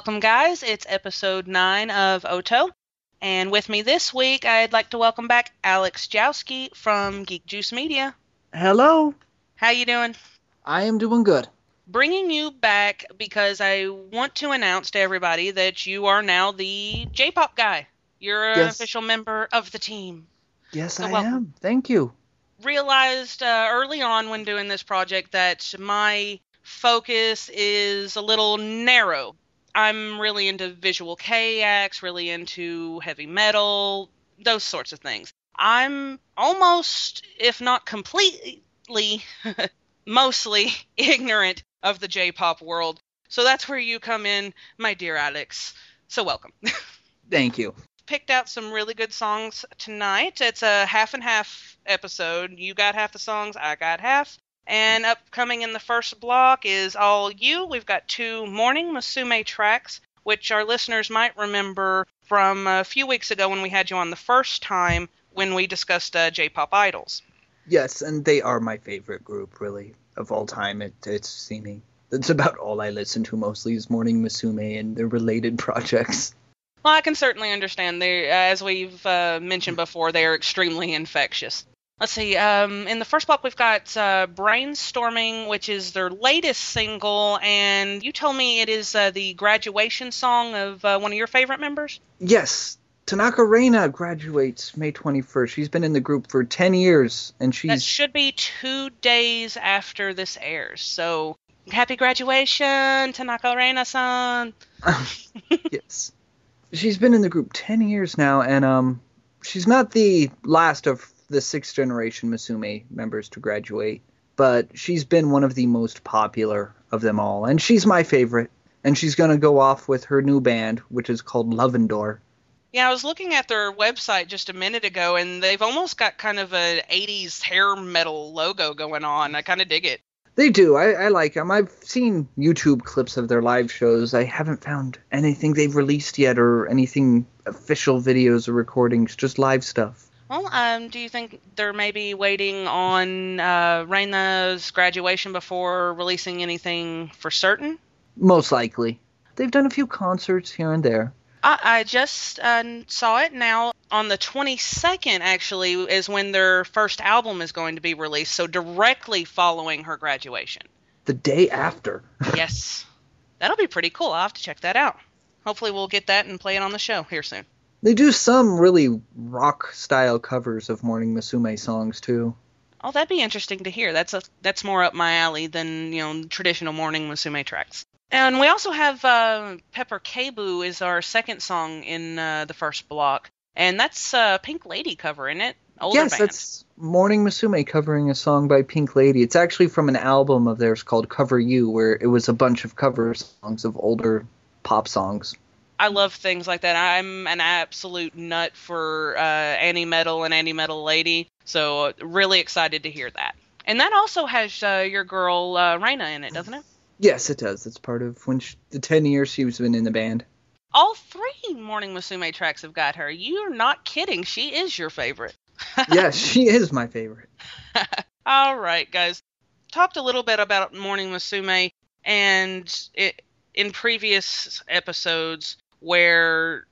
Welcome, guys. It's episode 9 of Oto. And with me this week, I'd like to welcome back Alex Jowski from Geek Juice Media. Hello. How you doing? I am doing good. Bringing you back because I want to announce to everybody that you are now the J-pop guy. You're an Yes. official member of the team. Yes, So I welcome. am. Thank you. realized uh, early on when doing this project that my focus is a little narrow. I'm really into visual K acts, really into heavy metal, those sorts of things. I'm almost, if not completely, mostly ignorant of the J pop world. So that's where you come in, my dear Alex. So welcome. Thank you. picked out some really good songs tonight. It's a half and half episode. You got half the songs, I got half. And upcoming in the first block is All You. We've got two Morning Musume tracks, which our listeners might remember from a few weeks ago when we had you on the first time when we discussed uh, J pop idols. Yes, and they are my favorite group, really, of all time. It, it's seeming. That's about all I listen to mostly is Morning Musume and their related projects. Well, I can certainly understand. They, as we've uh, mentioned before, they are extremely infectious. Let's see. Um, in the first block, we've got uh, "Brainstorming," which is their latest single, and you told me it is uh, the graduation song of uh, one of your favorite members. Yes, Tanaka Reina graduates May 21st. She's been in the group for 10 years, and That she's. should be two days after this airs. So, happy graduation, Tanaka Reina-san. yes. She's been in the group 10 years now, and um, she's not the last of the sixth generation Musume members to graduate, but she's been one of the most popular of them all, and she's my favorite. And she's going to go off with her new band, which is called Lovendor. Yeah, I was looking at their website just a minute ago, and they've almost got kind of a 80s hair metal logo going on. I kind of dig it. They do. I, I like them. I've seen YouTube clips of their live shows. I haven't found anything they've released yet or anything official videos or recordings, just live stuff. Well, um, do you think they're maybe waiting on uh, Reina's graduation before releasing anything for certain? Most likely. They've done a few concerts here and there. I, I just uh, saw it now. On the 22nd, actually, is when their first album is going to be released, so directly following her graduation. The day after. yes. That'll be pretty cool. I'll have to check that out. Hopefully, we'll get that and play it on the show here soon. They do some really rock style covers of Morning Musume songs too. Oh, that'd be interesting to hear. That's a that's more up my alley than you know traditional morning Musume tracks. And we also have uh, Pepper Keibu is our second song in uh, the first block, and that's uh, Pink Lady covering it. Older yes, band. that's Morning Musume covering a song by Pink Lady. It's actually from an album of theirs called Cover You, where it was a bunch of cover songs of older pop songs. I love things like that. I'm an absolute nut for uh, anti metal and anti metal lady, so uh, really excited to hear that. And that also has uh, your girl uh, Reina in it, doesn't it? Yes, it does. It's part of when she, the ten years she's been in the band. All three Morning Musume tracks have got her. You're not kidding. She is your favorite. yes, she is my favorite. All right, guys. Talked a little bit about Morning Musume and it in previous episodes where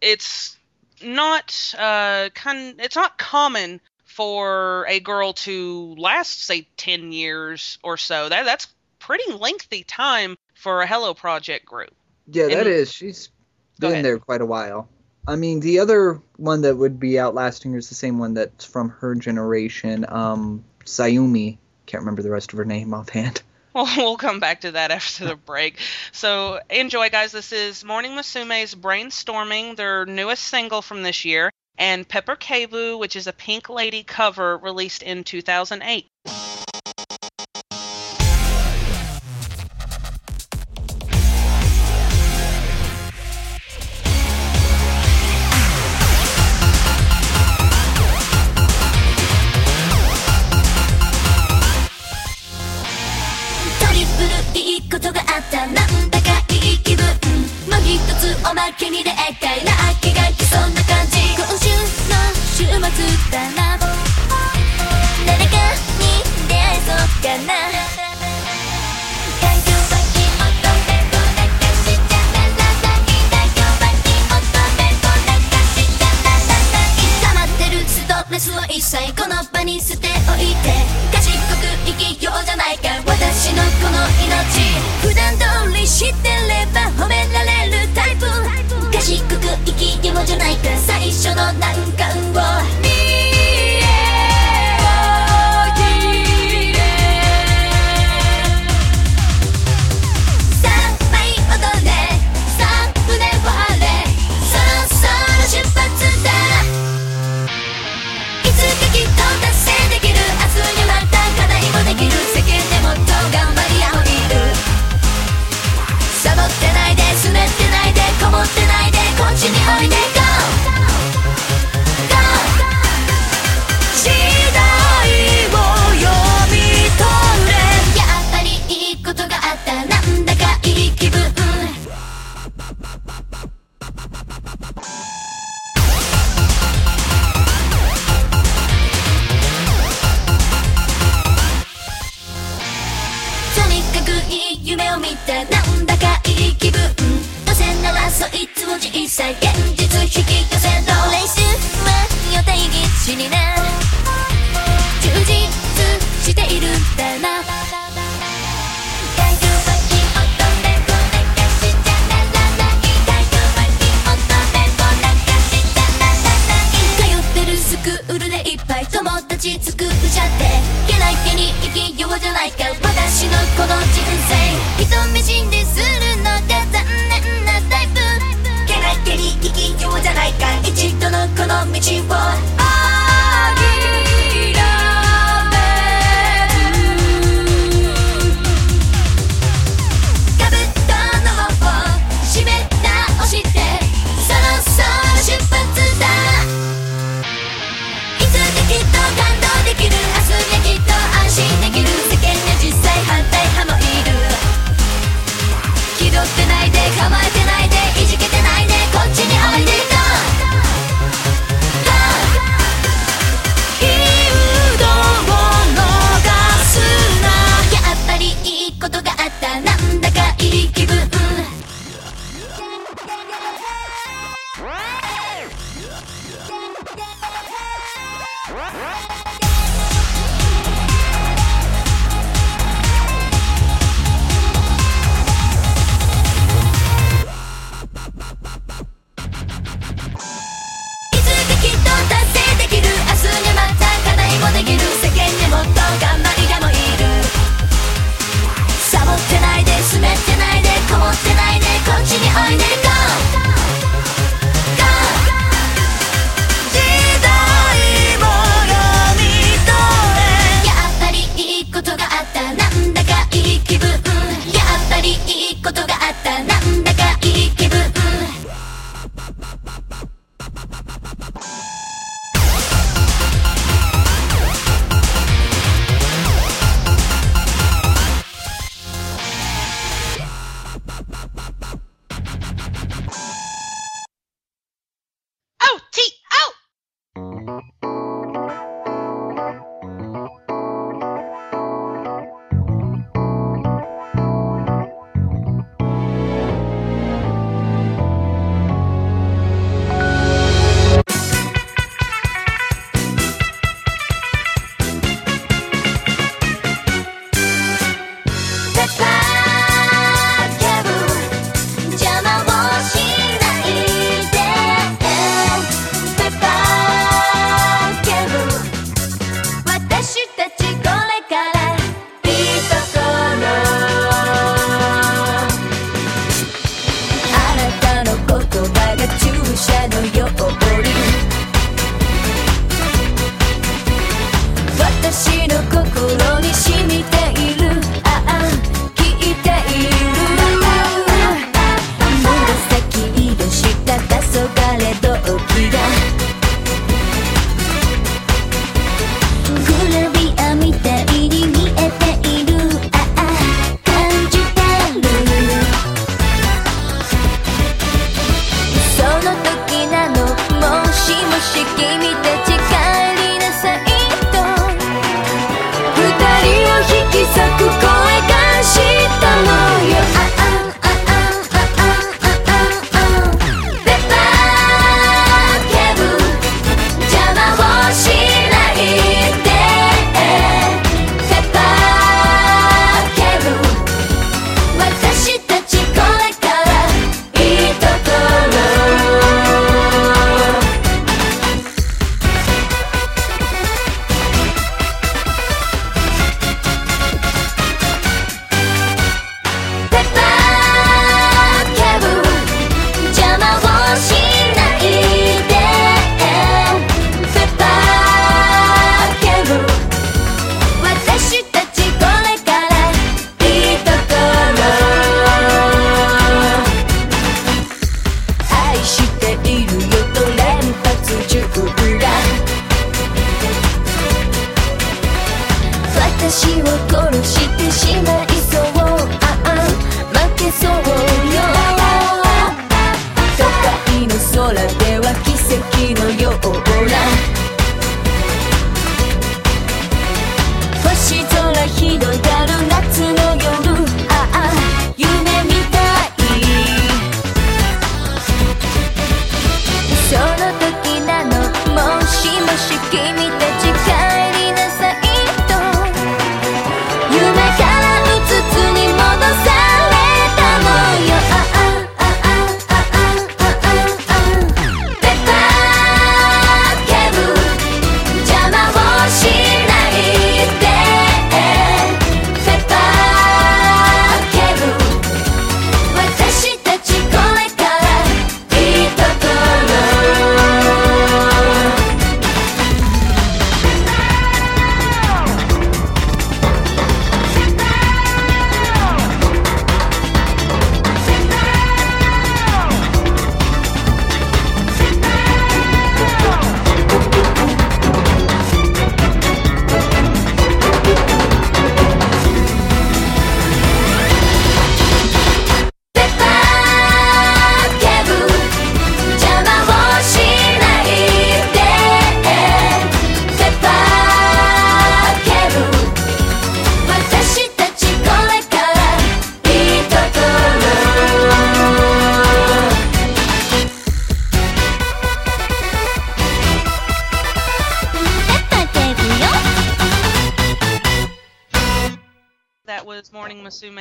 it's not uh con- it's not common for a girl to last say 10 years or so. That that's pretty lengthy time for a Hello Project group. Yeah, that And- is. She's been ahead. there quite a while. I mean, the other one that would be outlasting her is the same one that's from her generation, um, Sayumi. Can't remember the rest of her name offhand. Well, we'll come back to that after the break. So enjoy, guys. This is Morning Musume's Brainstorming, their newest single from this year, and Pepper Keibu, which is a Pink Lady cover released in 2008. What? 私を殺してしまいそうああ負けそうよ都会の空では奇跡のような星空ひどがる夏の夜ああ夢みたいその時なのもしもし君と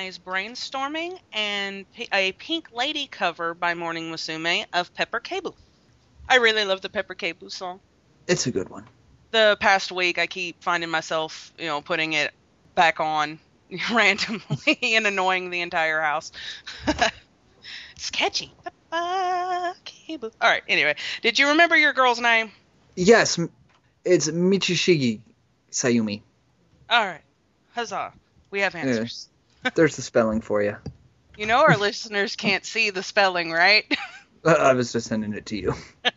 Musume's Brainstorming and a Pink Lady cover by Morning Musume of Pepper Keibu. I really love the Pepper Keibu song. It's a good one. The past week, I keep finding myself, you know, putting it back on randomly and annoying the entire house. it's catchy. All right. Anyway, did you remember your girl's name? Yes, it's Michishige Sayumi. All right. Huzzah. We have answers. There's the spelling for you. You know our listeners can't see the spelling, right? Uh, I was just sending it to you.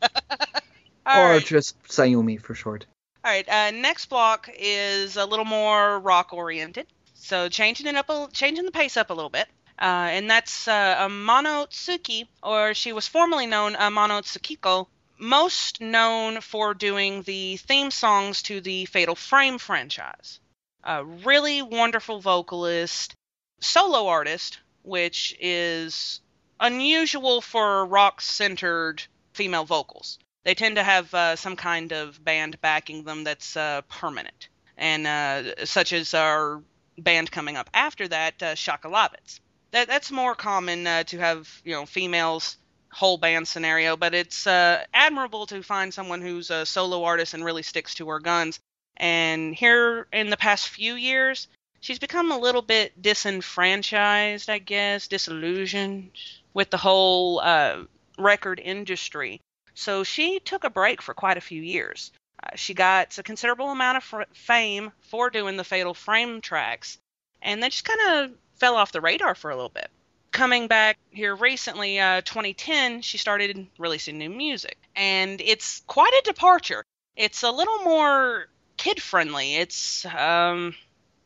Or right. just Sayumi for short. All right. Uh, next block is a little more rock oriented, so changing it up, a, changing the pace up a little bit. Uh, and that's uh, Amano Tsuki, or she was formerly known Amano Tsukiko, most known for doing the theme songs to the Fatal Frame franchise. A really wonderful vocalist, solo artist, which is unusual for rock centered female vocals. They tend to have uh, some kind of band backing them that's uh, permanent, and uh, such as our band coming up after that, uh, Shakalabbits. That that's more common uh, to have you know females whole band scenario, but it's uh, admirable to find someone who's a solo artist and really sticks to her guns. And here in the past few years, she's become a little bit disenfranchised, I guess, disillusioned with the whole uh, record industry. So she took a break for quite a few years. Uh, she got a considerable amount of fr- fame for doing the Fatal Frame tracks, and then just kind of fell off the radar for a little bit. Coming back here recently, uh, 2010, she started releasing new music, and it's quite a departure. It's a little more kid friendly. It's um,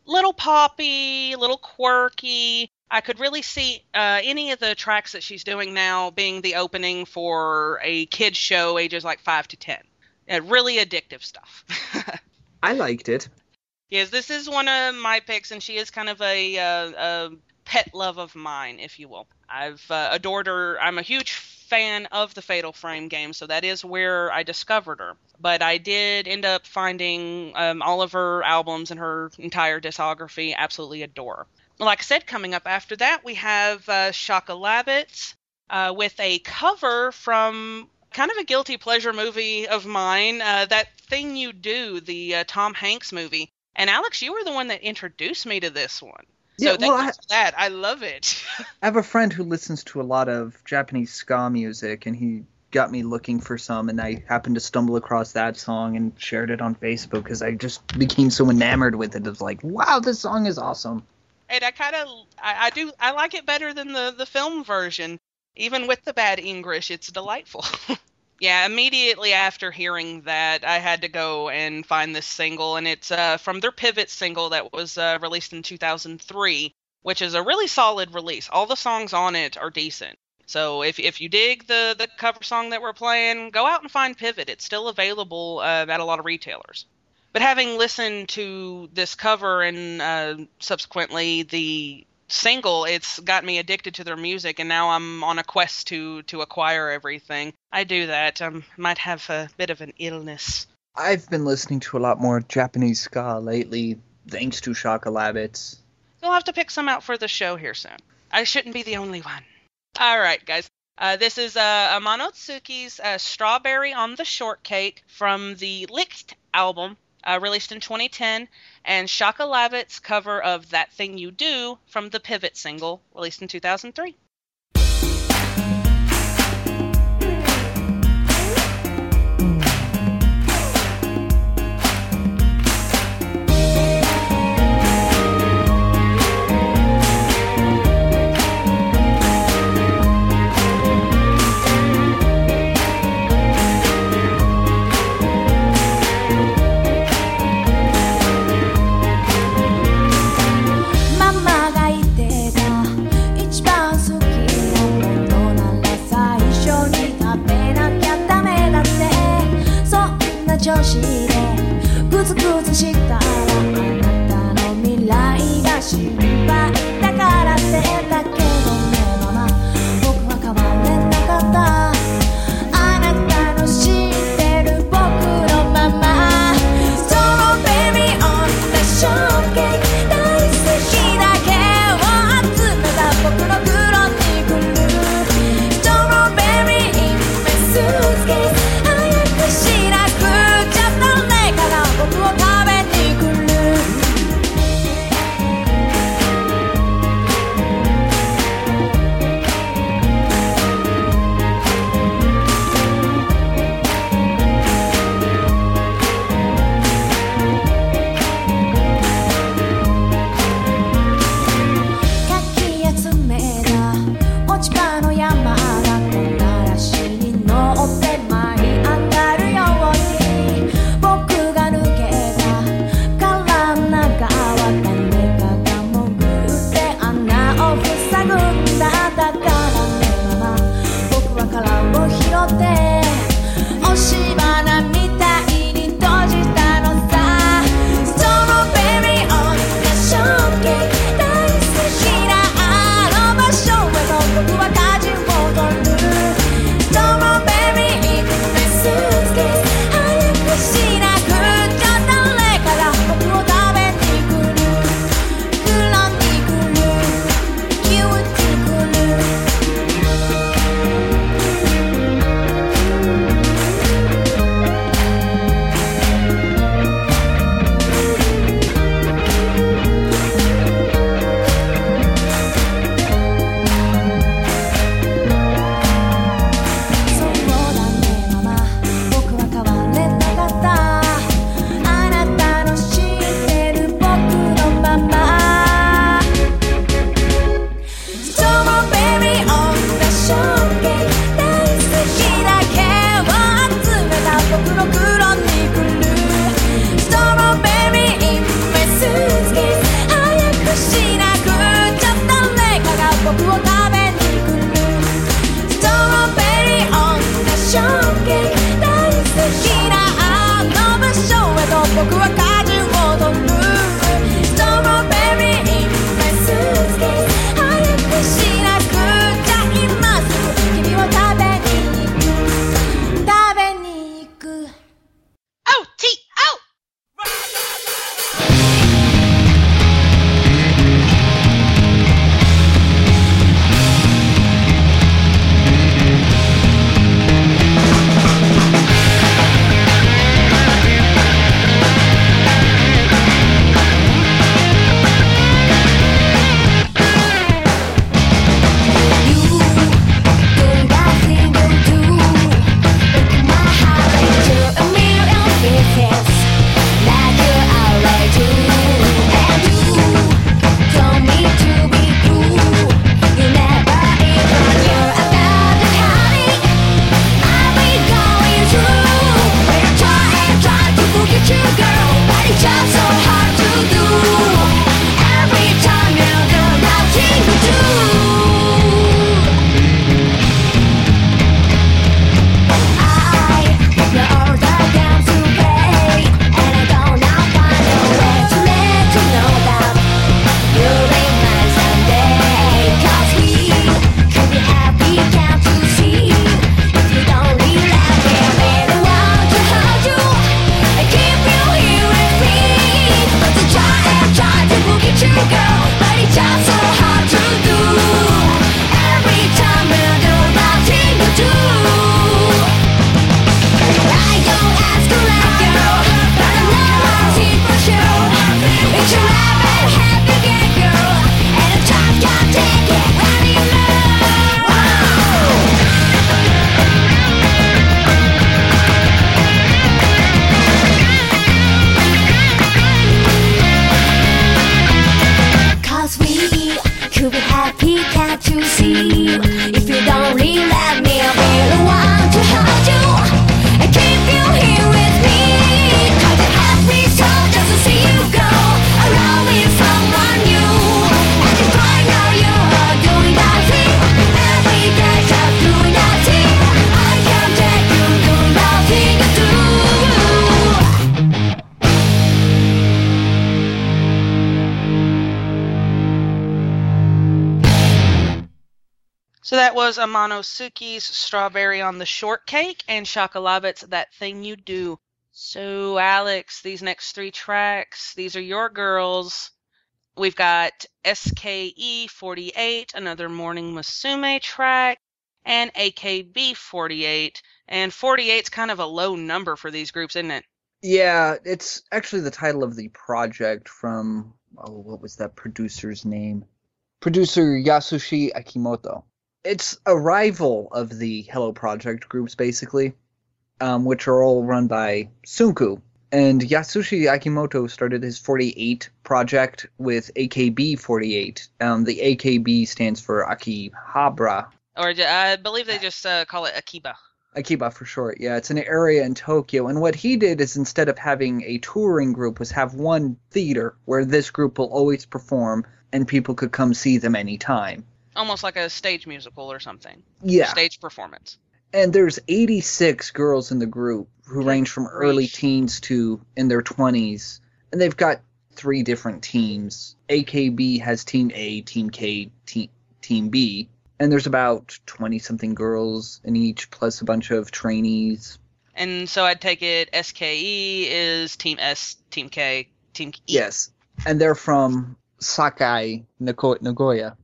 little poppy, little quirky. I could really see uh, any of the tracks that she's doing now being the opening for a kids show ages like five to ten. Uh, really addictive stuff. I liked it. yes, this is one of my picks, and she is kind of a, uh, a pet love of mine, if you will. I've uh, adored her. I'm a huge fan of the Fatal Frame game, so that is where I discovered her. But I did end up finding um, all of her albums and her entire discography. Absolutely adore. Like I said, coming up after that, we have uh, Shaka Labbits uh, with a cover from kind of a guilty pleasure movie of mine, uh, that thing you do, the uh, Tom Hanks movie. And Alex, you were the one that introduced me to this one. So Yeah, thank well, you I- that. I love it. I have a friend who listens to a lot of Japanese ska music, and he got me looking for some, and I happened to stumble across that song and shared it on Facebook because I just became so enamored with it. It was like, wow, this song is awesome. and I kind of, I, I do, I like it better than the the film version. Even with the bad English, it's delightful. yeah, immediately after hearing that, I had to go and find this single, and it's uh, from their Pivot single that was uh, released in 2003, which is a really solid release. All the songs on it are decent. So if if you dig the the cover song that we're playing, go out and find Pivot. It's still available uh, at a lot of retailers. But having listened to this cover and uh, subsequently the single, it's got me addicted to their music, and now I'm on a quest to to acquire everything. I do that. I um, might have a bit of an illness. I've been listening to a lot more Japanese ska lately, thanks to Shaka Labbits. You'll have to pick some out for the show here soon. I shouldn't be the only one. All right, guys. Uh, this is uh, Amanotsuki's uh, Strawberry on the Shortcake from the Licked album, uh, released in 2010, and Shaka Labbits' cover of That Thing You Do from the Pivot single, released in 2003. 調子でグツグツしたらあなたの未来が心配だからってだけ。That was Amano Tsuki's Strawberry on the Shortcake and Shakalabbits' That Thing You Do. So, Alex, these next three tracks, these are your girls. We've got SKE 48, another Morning Musume track, and AKB 48. And 48's kind of a low number for these groups, isn't it? Yeah, it's actually the title of the project from oh, what was that producer's name? Producer Yasushi Akimoto. It's a rival of the Hello Project groups, basically, um, which are all run by Tsunku. And Yasushi Akimoto started his 48 project with AKB 48. Um, the AKB stands for Akihabara, Or I believe they just uh, call it Akiba. Akiba for short. Yeah, it's an area in Tokyo. And what he did is instead of having a touring group, was have one theater where this group will always perform and people could come see them anytime. Almost like a stage musical or something. Yeah. Stage performance. And there's 86 girls in the group who range from early teens to in their 20s. And they've got three different teams. AKB has Team A, Team K, Team, team B. And there's about 20 something girls in each, plus a bunch of trainees. And so I'd take it SKE is Team S, Team K, Team E. Yes. And they're from Sakae, Nagoya.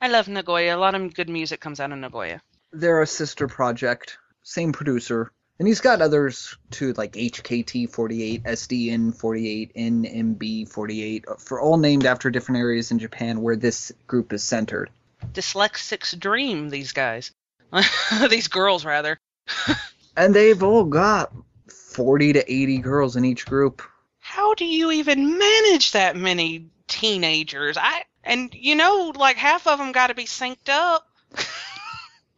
I love Nagoya. A lot of good music comes out of Nagoya. They're a sister project, same producer. And he's got others too, like HKT 48, SDN 48, NMB 48, uh, for all named after different areas in Japan where this group is centered. Dyslexic's dream, these guys. these girls, rather. And they've all got 40 to 80 girls in each group. How do you even manage that many teenagers? I and you know, like half of them got to be synced up.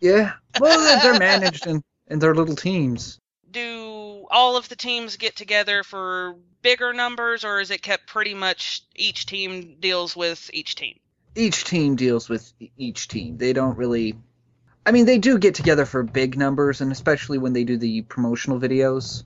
Yeah. Well, they're- managed in, in their little teams. Do all of the teams get together for bigger numbers, or is it kept pretty much each team deals with each team? each team deals with each team. They don't really. I mean, they do get together for big numbers, and especially when they do the promotional videos.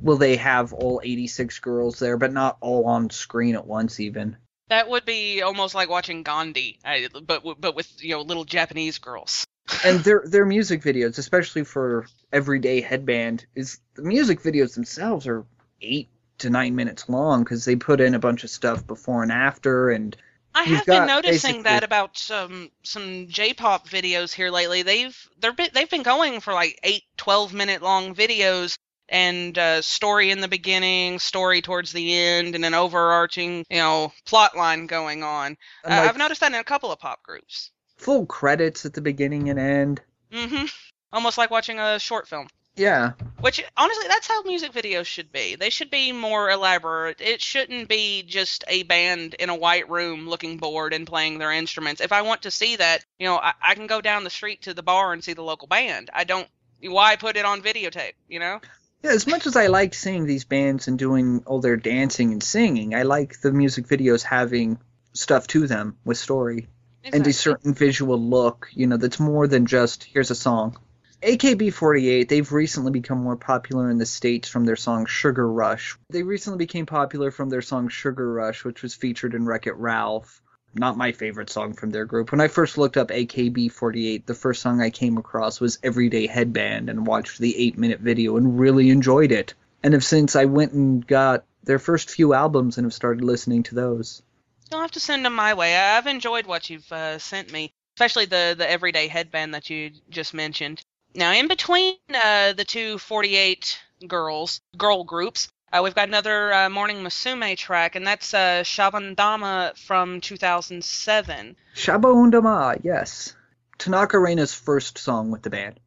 Will they have all 86 girls there, but not all on screen at once, even? That would be almost like watching Gandhi, but but with you know little Japanese girls. And their their music videos, especially for Everyday Headband, is the music videos themselves are eight to nine minutes long because they put in a bunch of stuff before and after, and I You've been noticing that about some some J-pop videos here lately. They've they're been, they've been going for like 8 12 minute long videos and uh, story in the beginning, story towards the end, and an overarching you know plot line going on. Uh, like, I've noticed that in a couple of pop groups. full credits at the beginning and end. Mm-hmm. Almost like watching a short film. Yeah, Which honestly, that's how music videos should be. They should be more elaborate. It shouldn't be just a band in a white room looking bored and playing their instruments. If I want to see that, you know, I, I can go down the street to the bar and see the local band. I don't. Why put it on videotape? You know. Yeah, as much as I like seeing these bands and doing all their dancing and singing, I like the music videos having stuff to them with story and a certain visual look, you know, that's more than just here's a song. AKB48, they've recently become more popular in the States from their song Sugar Rush. They recently became popular from their song Sugar Rush, which was featured in Wreck It Ralph. Not my favorite song from their group. When I first looked up AKB48, the first song I came across was Everyday Headband and watched the 8 minute video and really enjoyed it. And have since I went and got their first few albums and have started listening to those. You'll have to send them my way. I've enjoyed what you've uh, sent me, especially the the everyday headband that you just mentioned. Now, in between uh, the two 48 girls girl groups, uh, we've got another uh, Morning Musume track, and that's uh, Shabandama from 2007. Shaba Undama, yes. Tanaka Reina's first song with the band.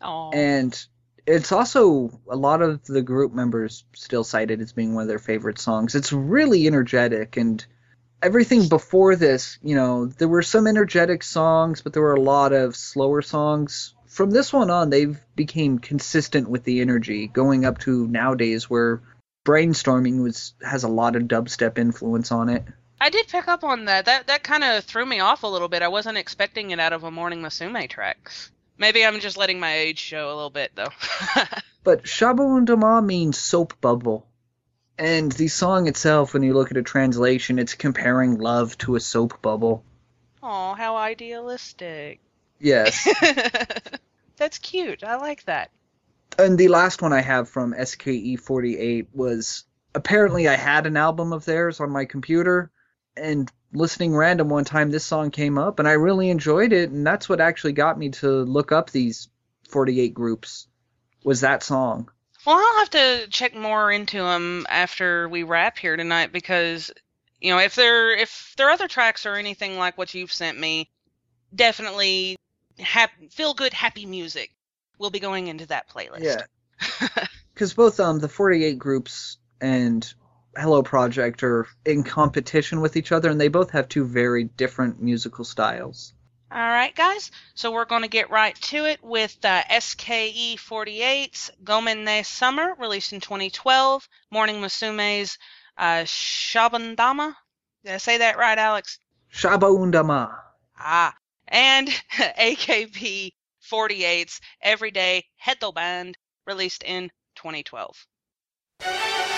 Oh, And it's also a lot of the group members still cited as being one of their favorite songs. It's really energetic and everything before this, you know, there were some energetic songs, but there were a lot of slower songs. From this one on, they've became consistent with the energy, going up to nowadays where brainstorming was has a lot of dubstep influence on it. I did pick up on that. That that kind of threw me off a little bit. I wasn't expecting it out of a Morning Musume track. Maybe I'm just letting my age show a little bit, though. But Shabondama means soap bubble. And the song itself, when you look at a translation, it's comparing love to a soap bubble. oh, how idealistic. Yes. That's cute. I like that. And the last one I have from SKE48 was apparently I had an album of theirs on my computer and listening random one time this song came up and I really enjoyed it and that's what actually got me to look up these 48 groups was that song. Well, I'll have to check more into them after we wrap here tonight because, you know, if there if there are other tracks or anything like what you've sent me, definitely hap- feel good, happy music will be going into that playlist. Yeah. Cuz both um the 48 groups and Hello Project are in competition with each other and they both have two very different musical styles. All right, guys. So we're going to get right to it with uh, SKE 48's Gomen ne Summer, released in 2012. Morning Musume's uh, Shabandama. Did I say that right, Alex? Shaba Undama. Ah. And AKB 48's Everyday Headband, released in 2012.「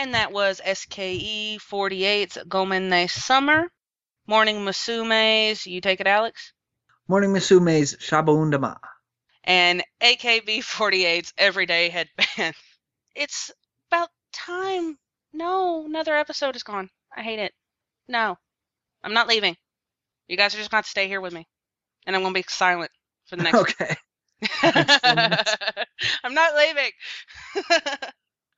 And that was SKE 48's Gomen Ne Summer. Morning Musume's, you take it, Alex? Morning Musume's Shabondama. And AKB 48's Everyday Headband. It's about time. No, another episode is gone. I hate it. No, I'm not leaving. You guys are just going to stay here with me. And I'm going to be silent for the next Okay. I'm not leaving.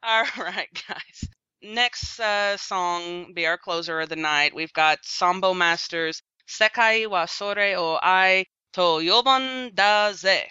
All right, guys. Next uh, song, be our closer of the night. We've got Sambomasters, Sekai wa Sore o Ai to Yobon da Ze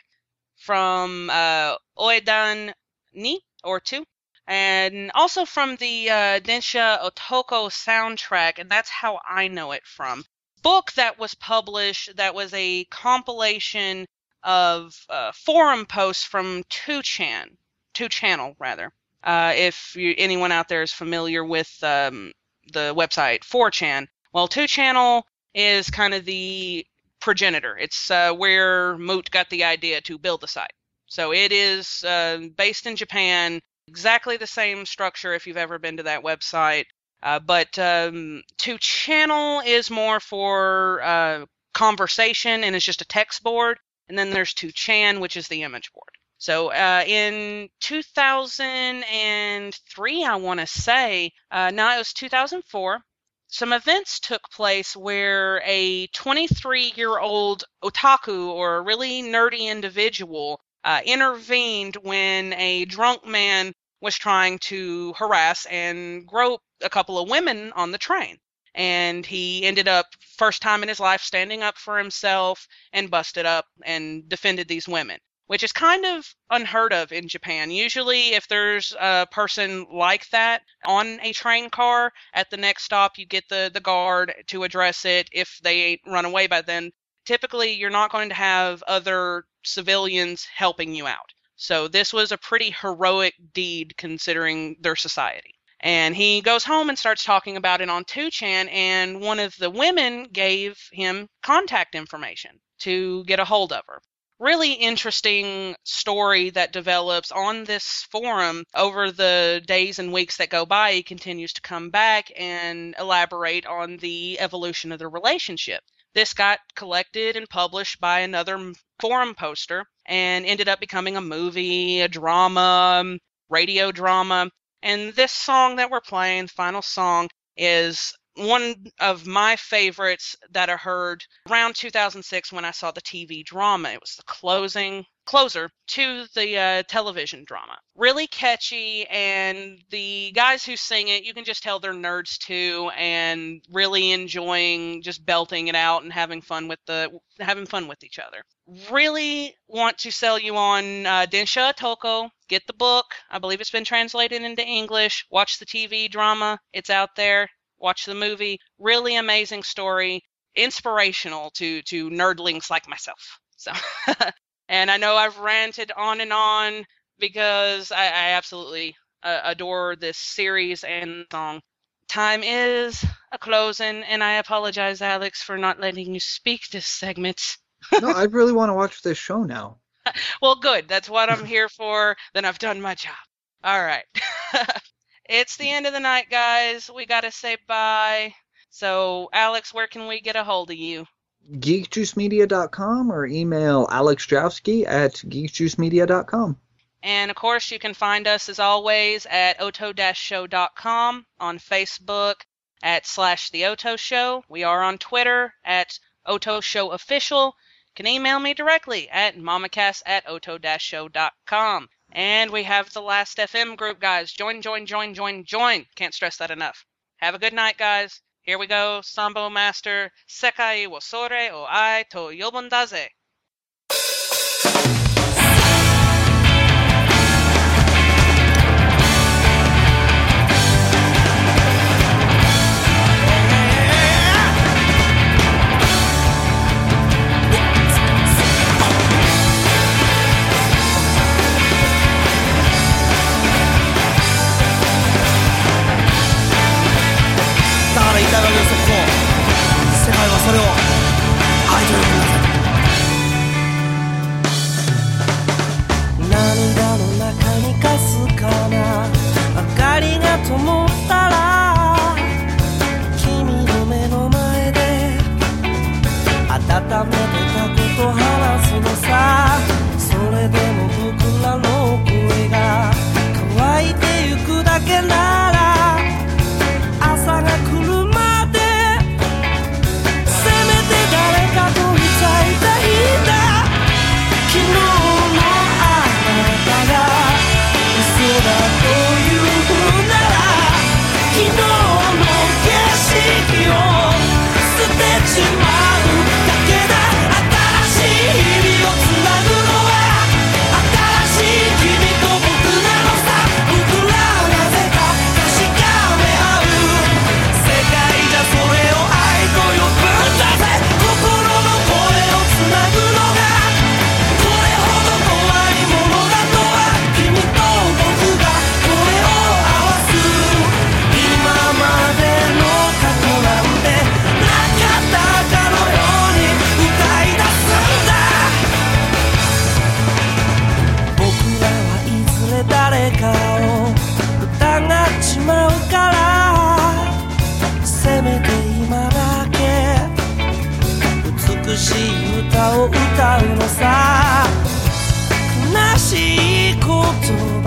from uh, Oedan ni or two, and also from the uh, Densha Otoko soundtrack, and that's how I know it from. Book that was published that was a compilation of uh, forum posts from 2chan, 2channel rather. Uh, if you, anyone out there is familiar with um, the website 4chan, well, 2channel is kind of the progenitor. It's uh, where Moot got the idea to build the site. So it is uh, based in Japan, exactly the same structure if you've ever been to that website. Uh, but um, 2channel is more for uh, conversation and it's just a text board. And then there's 2chan, which is the image board. So uh, in 2003, I want to say, uh, no, it was 2004, some events took place where a 23 year old otaku or a really nerdy individual uh, intervened when a drunk man was trying to harass and grope a couple of women on the train. And he ended up, first time in his life, standing up for himself and busted up and defended these women which is kind of unheard of in Japan. Usually, if there's a person like that on a train car, at the next stop, you get the, the guard to address it. If they ain't run away by then, typically you're not going to have other civilians helping you out. So, this was a pretty heroic deed considering their society. And he goes home and starts talking about it on 2chan, and one of the women gave him contact information to get a hold of her really interesting story that develops on this forum over the days and weeks that go by. He continues to come back and elaborate on the evolution of the relationship. This got collected and published by another forum poster and ended up becoming a movie, a drama, um, radio drama. And this song that we're playing, the final song, is one of my favorites that I heard around 2006 when I saw the TV drama. It was the closing closer to the uh, television drama. Really catchy, and the guys who sing it, you can just tell they're nerds too, and really enjoying just belting it out and having fun with the having fun with each other. Really want to sell you on uh, Densha Otoko. Get the book. I believe it's been translated into English. Watch the TV drama. It's out there watch the movie. Really amazing story. inspirational to to nerdlings like myself. So, and I know I've ranted on and on because I, I absolutely uh, adore this series and song. Time is a closing, and I apologize, Alex, for not letting you speak this segment. no, I really want to watch this show now. well, good. That's what I'm here for. Then I've done my job. All right. It's the end of the night, guys. We got to say bye. So, Alex, where can we get a hold of you? geekjuicemedia.com or email alexdrowski at geekjuicemedia.com. And of course, you can find us as always at oto-show.com, on Facebook at slash the Oto Show. We are on Twitter at Oto Show Official. You can email me directly at mamacass at oto-show.com. And we have the Last FM group, guys. Join, join, join, join, join. Can't stress that enough. Have a good night, guys. Here we go, Sambomaster. Sekai wo sore o ai to yobun 美しい歌を歌うのさ。悲しいこと